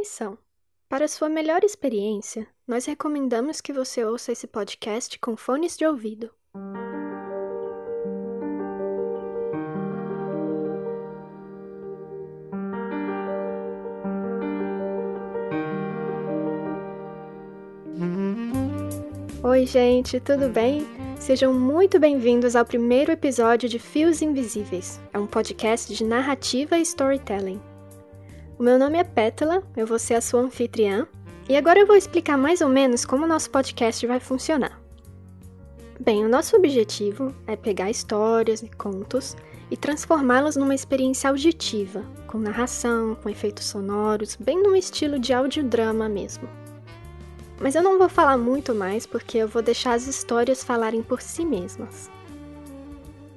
Atenção! Para sua melhor experiência, nós recomendamos que você ouça esse podcast com fones de ouvido. Oi, gente, tudo bem? Sejam muito bem-vindos ao primeiro episódio de Fios Invisíveis. É um podcast de narrativa e storytelling. O meu nome é Pétala, eu vou ser a sua anfitriã, e agora eu vou explicar mais ou menos como o nosso podcast vai funcionar. Bem, o nosso objetivo é pegar histórias e contos e transformá-los numa experiência auditiva, com narração, com efeitos sonoros, bem no estilo de audiodrama mesmo. Mas eu não vou falar muito mais porque eu vou deixar as histórias falarem por si mesmas.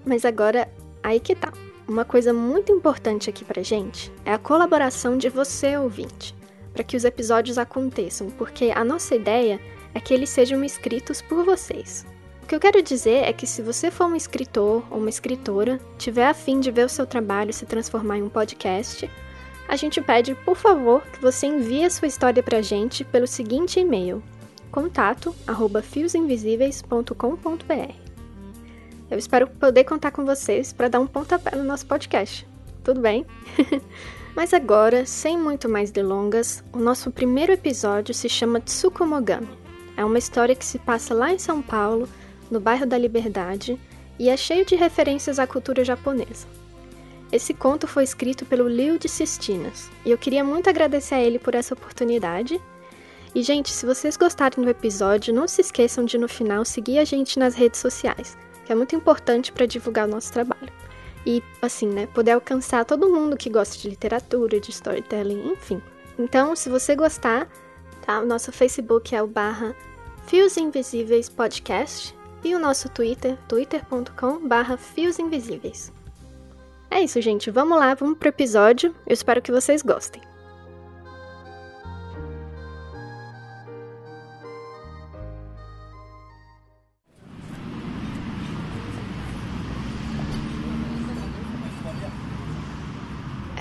Mas agora, aí que tá. Uma coisa muito importante aqui pra gente é a colaboração de você, ouvinte, para que os episódios aconteçam, porque a nossa ideia é que eles sejam escritos por vocês. O que eu quero dizer é que se você for um escritor ou uma escritora, tiver a fim de ver o seu trabalho se transformar em um podcast, a gente pede, por favor, que você envie a sua história para a gente pelo seguinte e-mail: contato@fiosinvisíveis.com.br. Eu espero poder contar com vocês para dar um pontapé no nosso podcast. Tudo bem? Mas agora, sem muito mais delongas, o nosso primeiro episódio se chama Tsukumogami. É uma história que se passa lá em São Paulo, no bairro da Liberdade, e é cheio de referências à cultura japonesa. Esse conto foi escrito pelo Leo de Sistinas, e eu queria muito agradecer a ele por essa oportunidade. E, gente, se vocês gostarem do episódio, não se esqueçam de no final seguir a gente nas redes sociais, que é muito importante para divulgar o nosso trabalho. E, assim, né, poder alcançar todo mundo que gosta de literatura, de storytelling, enfim. Então, se você gostar, tá? O nosso Facebook é o barra Fios Invisíveis Podcast e o nosso Twitter, twitter.com barra Fios Invisíveis. É isso, gente. Vamos lá, vamos pro episódio. Eu espero que vocês gostem.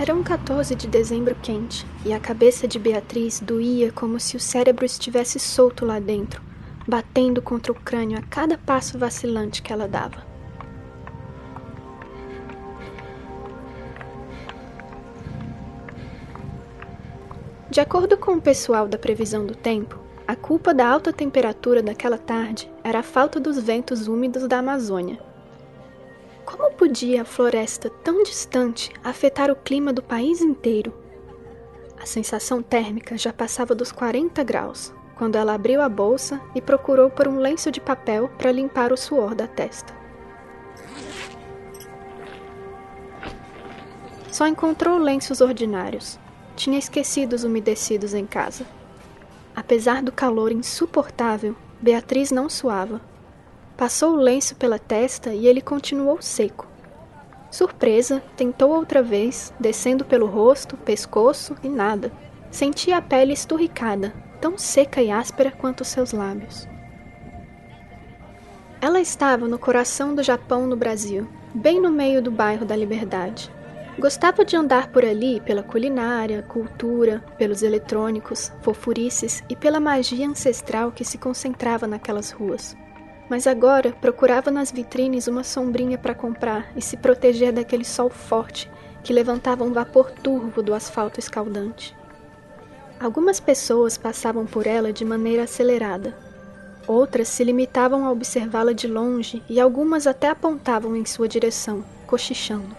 Era um 14 de dezembro quente e a cabeça de Beatriz doía como se o cérebro estivesse solto lá dentro, batendo contra o crânio a cada passo vacilante que ela dava. De acordo com o pessoal da previsão do tempo, a culpa da alta temperatura daquela tarde era a falta dos ventos úmidos da Amazônia. Como podia a floresta tão distante afetar o clima do país inteiro? A sensação térmica já passava dos 40 graus quando ela abriu a bolsa e procurou por um lenço de papel para limpar o suor da testa. Só encontrou lenços ordinários, tinha esquecido os umedecidos em casa. Apesar do calor insuportável, Beatriz não suava. Passou o lenço pela testa e ele continuou seco. Surpresa, tentou outra vez, descendo pelo rosto, pescoço e nada. Sentia a pele esturricada, tão seca e áspera quanto seus lábios. Ela estava no coração do Japão no Brasil, bem no meio do bairro da Liberdade. Gostava de andar por ali pela culinária, cultura, pelos eletrônicos, fofurices e pela magia ancestral que se concentrava naquelas ruas. Mas agora procurava nas vitrines uma sombrinha para comprar e se proteger daquele sol forte que levantava um vapor turvo do asfalto escaldante. Algumas pessoas passavam por ela de maneira acelerada. Outras se limitavam a observá-la de longe e algumas até apontavam em sua direção, cochichando.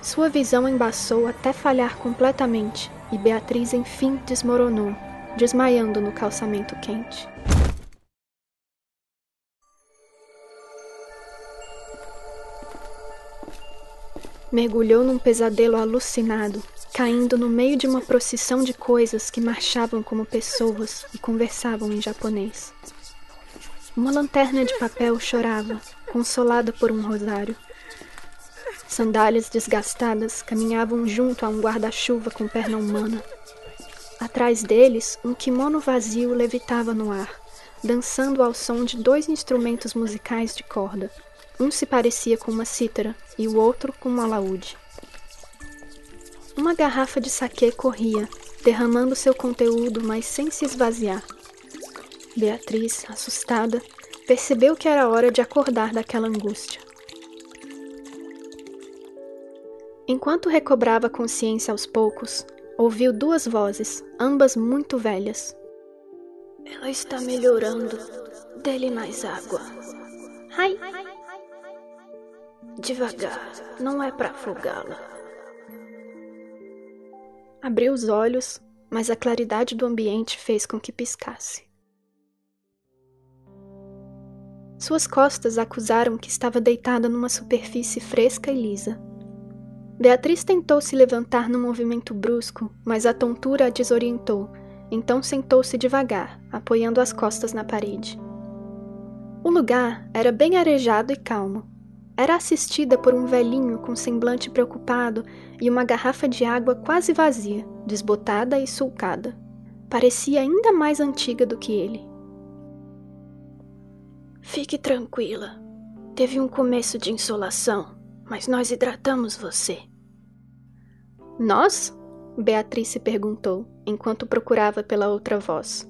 Sua visão embaçou até falhar completamente e Beatriz enfim desmoronou, desmaiando no calçamento quente. Mergulhou num pesadelo alucinado, caindo no meio de uma procissão de coisas que marchavam como pessoas e conversavam em japonês. Uma lanterna de papel chorava, consolada por um rosário. Sandálias desgastadas caminhavam junto a um guarda-chuva com perna humana. Atrás deles, um kimono vazio levitava no ar, dançando ao som de dois instrumentos musicais de corda. Um se parecia com uma cítara e o outro com um alaúde. Uma garrafa de saquê corria, derramando seu conteúdo, mas sem se esvaziar. Beatriz, assustada, percebeu que era hora de acordar daquela angústia. Enquanto recobrava consciência aos poucos, ouviu duas vozes, ambas muito velhas. Ela está melhorando. Dê-lhe mais água. Ai! Devagar, não é para afogá-la. Abriu os olhos, mas a claridade do ambiente fez com que piscasse. Suas costas acusaram que estava deitada numa superfície fresca e lisa. Beatriz tentou se levantar num movimento brusco, mas a tontura a desorientou, então sentou-se devagar, apoiando as costas na parede. O lugar era bem arejado e calmo, era assistida por um velhinho com semblante preocupado e uma garrafa de água quase vazia, desbotada e sulcada. Parecia ainda mais antiga do que ele. Fique tranquila. Teve um começo de insolação, mas nós hidratamos você. Nós? Beatriz se perguntou, enquanto procurava pela outra voz.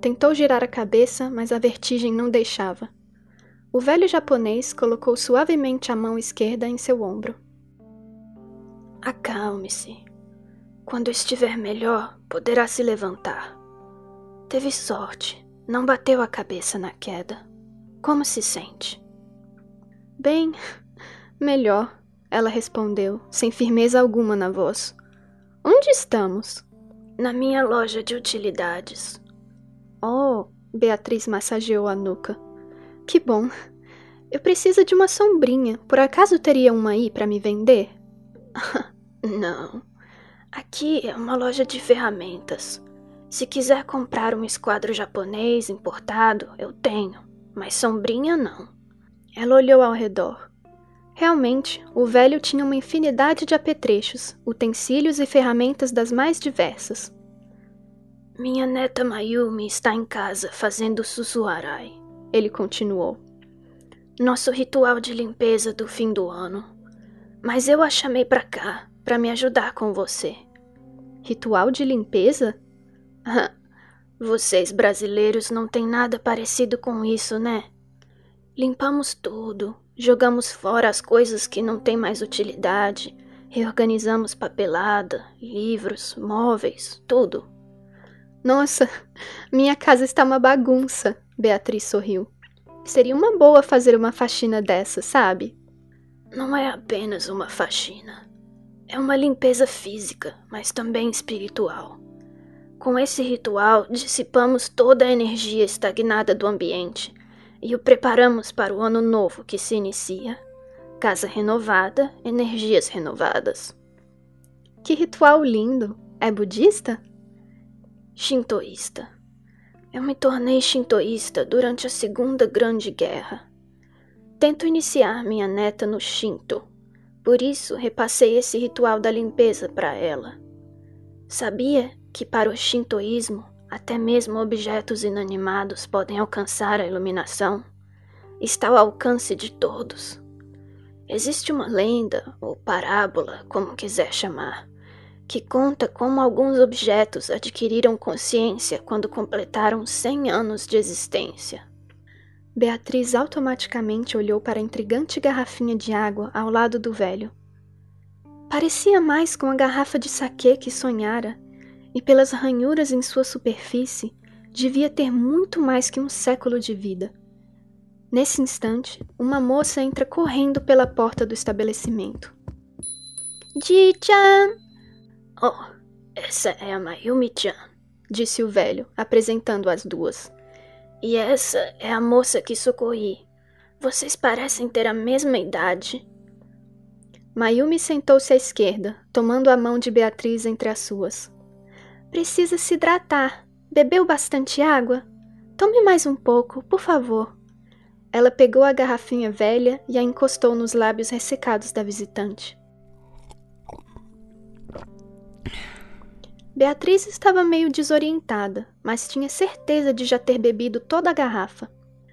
Tentou girar a cabeça, mas a vertigem não deixava. O velho japonês colocou suavemente a mão esquerda em seu ombro. Acalme-se. Quando estiver melhor, poderá se levantar. Teve sorte, não bateu a cabeça na queda. Como se sente? Bem, melhor, ela respondeu, sem firmeza alguma na voz. Onde estamos? Na minha loja de utilidades. Oh, Beatriz massageou a nuca. Que bom. Eu preciso de uma sombrinha. Por acaso teria uma aí para me vender? Não. Aqui é uma loja de ferramentas. Se quiser comprar um esquadro japonês importado, eu tenho, mas sombrinha não. Ela olhou ao redor. Realmente, o velho tinha uma infinidade de apetrechos, utensílios e ferramentas das mais diversas. Minha neta Mayumi está em casa fazendo susuarai ele continuou. Nosso ritual de limpeza do fim do ano. Mas eu a chamei para cá, para me ajudar com você. Ritual de limpeza? Vocês brasileiros não têm nada parecido com isso, né? Limpamos tudo, jogamos fora as coisas que não têm mais utilidade, reorganizamos papelada, livros, móveis, tudo. Nossa, minha casa está uma bagunça, Beatriz sorriu. Seria uma boa fazer uma faxina dessa, sabe? Não é apenas uma faxina. É uma limpeza física, mas também espiritual. Com esse ritual, dissipamos toda a energia estagnada do ambiente e o preparamos para o ano novo que se inicia. Casa renovada, energias renovadas. Que ritual lindo! É budista? Shintoísta. Eu me tornei shintoísta durante a Segunda Grande Guerra. Tento iniciar minha neta no Shinto, por isso repassei esse ritual da limpeza para ela. Sabia que para o shintoísmo até mesmo objetos inanimados podem alcançar a iluminação? Está ao alcance de todos. Existe uma lenda, ou parábola, como quiser chamar, que conta como alguns objetos adquiriram consciência quando completaram 100 anos de existência. Beatriz automaticamente olhou para a intrigante garrafinha de água ao lado do velho. Parecia mais com a garrafa de saquê que sonhara, e pelas ranhuras em sua superfície, devia ter muito mais que um século de vida. Nesse instante, uma moça entra correndo pela porta do estabelecimento. Ji-chan! Oh, essa é a Mayumi-chan, disse o velho, apresentando as duas. E essa é a moça que socorri. Vocês parecem ter a mesma idade. Mayumi sentou-se à esquerda, tomando a mão de Beatriz entre as suas. Precisa se hidratar. Bebeu bastante água? Tome mais um pouco, por favor. Ela pegou a garrafinha velha e a encostou nos lábios ressecados da visitante. Beatriz estava meio desorientada, mas tinha certeza de já ter bebido toda a garrafa.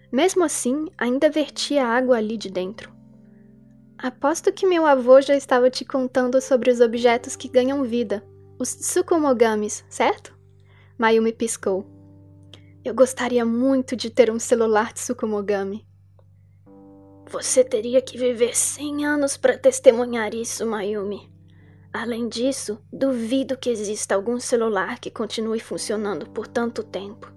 Mesmo assim, ainda vertia água ali de dentro. Aposto que meu avô já estava te contando sobre os objetos que ganham vida, os Tsukumogamis, certo? Mayumi piscou. Eu gostaria muito de ter um celular Tsukumogami. Você teria que viver 100 anos para testemunhar isso, Mayumi. Além disso, duvido que exista algum celular que continue funcionando por tanto tempo.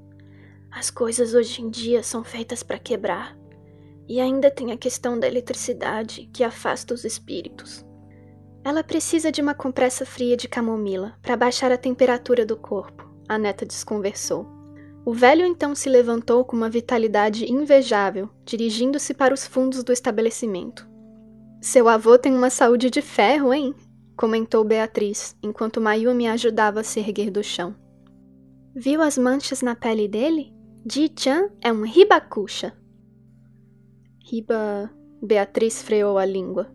As coisas hoje em dia são feitas para quebrar. E ainda tem a questão da eletricidade que afasta os espíritos. Ela precisa de uma compressa fria de camomila para baixar a temperatura do corpo, a neta desconversou. O velho então se levantou com uma vitalidade invejável, dirigindo-se para os fundos do estabelecimento. Seu avô tem uma saúde de ferro, hein? Comentou Beatriz, enquanto Mayumi ajudava a se erguer do chão. Viu as manchas na pele dele? Ji-chan é um ribakusha. Riba. Beatriz freou a língua.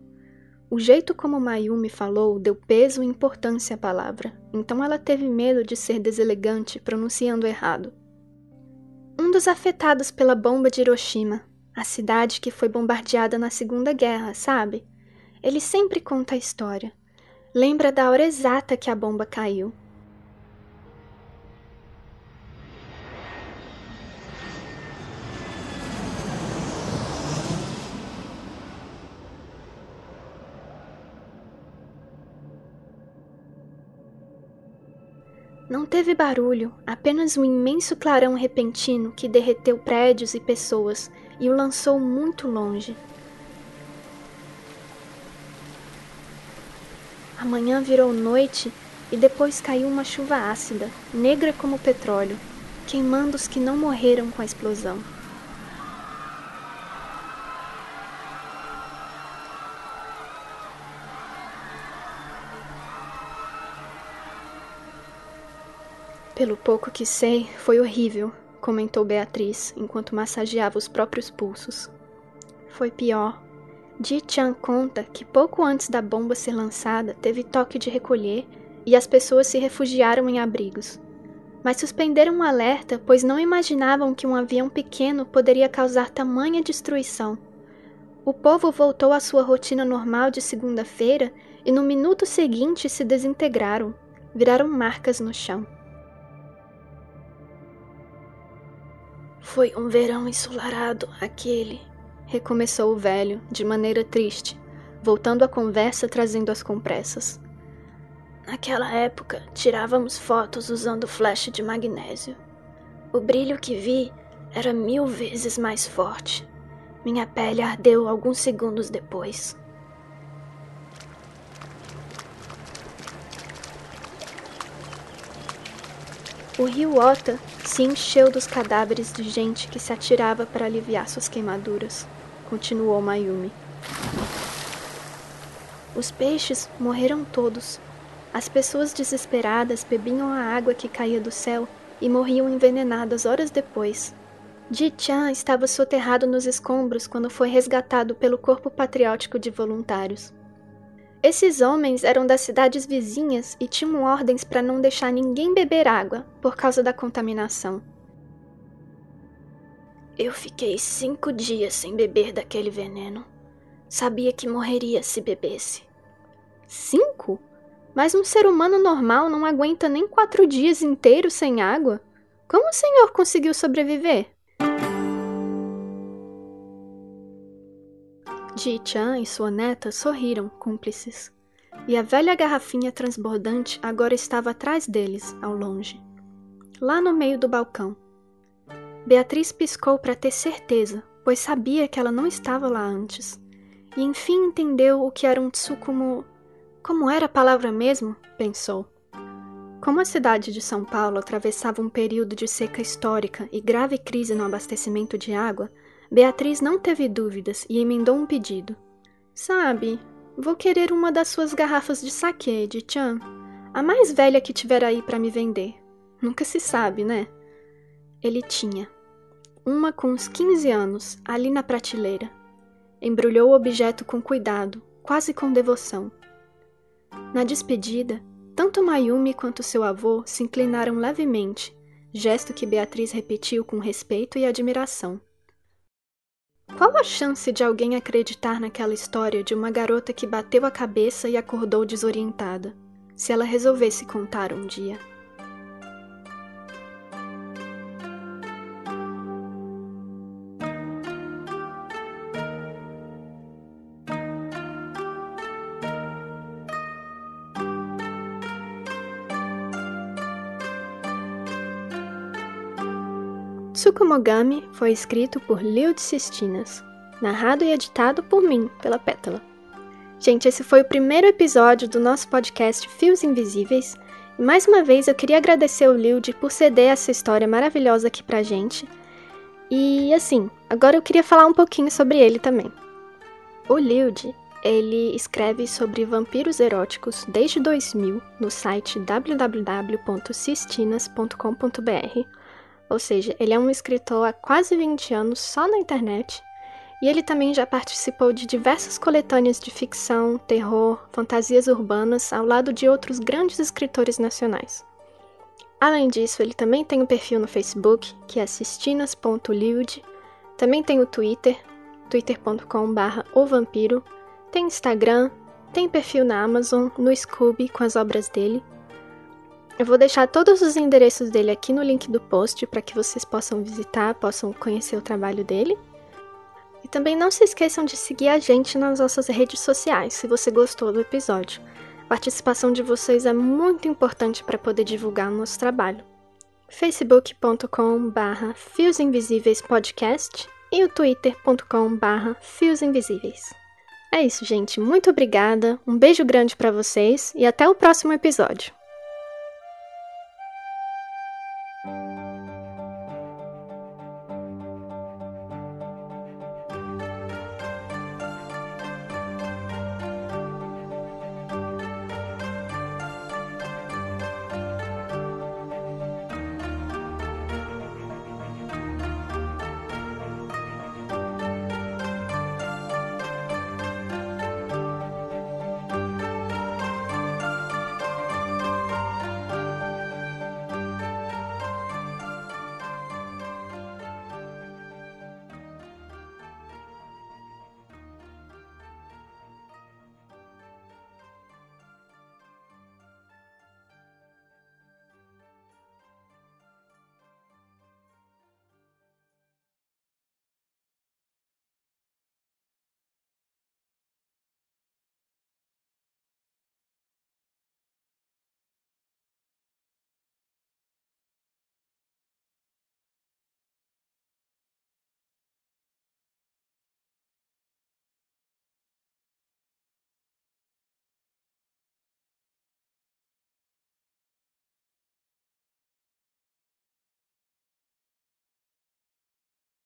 O jeito como Mayumi falou deu peso e importância à palavra, então ela teve medo de ser deselegante pronunciando errado. Um dos afetados pela bomba de Hiroshima, a cidade que foi bombardeada na Segunda Guerra, sabe? Ele sempre conta a história. Lembra da hora exata que a bomba caiu. Não teve barulho, apenas um imenso clarão repentino que derreteu prédios e pessoas e o lançou muito longe. Amanhã virou noite e depois caiu uma chuva ácida, negra como petróleo, queimando os que não morreram com a explosão. Pelo pouco que sei, foi horrível, comentou Beatriz enquanto massageava os próprios pulsos. Foi pior, Ji Chan conta que pouco antes da bomba ser lançada teve toque de recolher e as pessoas se refugiaram em abrigos. Mas suspenderam o um alerta pois não imaginavam que um avião pequeno poderia causar tamanha destruição. O povo voltou à sua rotina normal de segunda-feira e no minuto seguinte se desintegraram, viraram marcas no chão. Foi um verão ensolarado aquele, recomeçou o velho, de maneira triste, voltando a conversa trazendo as compressas. Naquela época, tirávamos fotos usando flash de magnésio. O brilho que vi era mil vezes mais forte. Minha pele ardeu alguns segundos depois. O rio Ota se encheu dos cadáveres de gente que se atirava para aliviar suas queimaduras continuou Mayumi. Os peixes morreram todos. As pessoas desesperadas bebiam a água que caía do céu e morriam envenenadas horas depois. Ji-chan estava soterrado nos escombros quando foi resgatado pelo Corpo Patriótico de Voluntários. Esses homens eram das cidades vizinhas e tinham ordens para não deixar ninguém beber água por causa da contaminação. Eu fiquei cinco dias sem beber daquele veneno. Sabia que morreria se bebesse. Cinco? Mas um ser humano normal não aguenta nem quatro dias inteiros sem água. Como o senhor conseguiu sobreviver? Ji-chan e sua neta sorriram, cúmplices. E a velha garrafinha transbordante agora estava atrás deles, ao longe. Lá no meio do balcão Beatriz piscou para ter certeza, pois sabia que ela não estava lá antes. E enfim entendeu o que era um tsukumo. Como era a palavra mesmo? pensou. Como a cidade de São Paulo atravessava um período de seca histórica e grave crise no abastecimento de água, Beatriz não teve dúvidas e emendou um pedido. Sabe, vou querer uma das suas garrafas de saquê, de Chan. A mais velha que tiver aí para me vender. Nunca se sabe, né? Ele tinha uma com uns 15 anos, ali na prateleira. Embrulhou o objeto com cuidado, quase com devoção. Na despedida, tanto Mayumi quanto seu avô se inclinaram levemente, gesto que Beatriz repetiu com respeito e admiração. Qual a chance de alguém acreditar naquela história de uma garota que bateu a cabeça e acordou desorientada, se ela resolvesse contar um dia? Tsukumogami foi escrito por Liu Sistinas, narrado e editado por mim, pela Pétala. Gente, esse foi o primeiro episódio do nosso podcast Fios Invisíveis. E mais uma vez eu queria agradecer o Lild por ceder essa história maravilhosa aqui pra gente. E assim, agora eu queria falar um pouquinho sobre ele também. O Lild, ele escreve sobre vampiros eróticos desde 2000 no site www.cistinas.com.br ou seja, ele é um escritor há quase 20 anos só na internet, e ele também já participou de diversas coletâneas de ficção, terror, fantasias urbanas ao lado de outros grandes escritores nacionais. Além disso, ele também tem um perfil no Facebook, que é sistinas.liud, também tem o Twitter, twitter.com.br ovampiro, tem Instagram, tem perfil na Amazon, no Scooby com as obras dele, eu vou deixar todos os endereços dele aqui no link do post para que vocês possam visitar, possam conhecer o trabalho dele. E também não se esqueçam de seguir a gente nas nossas redes sociais, se você gostou do episódio. A participação de vocês é muito importante para poder divulgar o nosso trabalho. facebook.com/barra Fios Invisíveis Podcast e o twitter.com/barra Fios Invisíveis. É isso, gente. Muito obrigada. Um beijo grande para vocês e até o próximo episódio.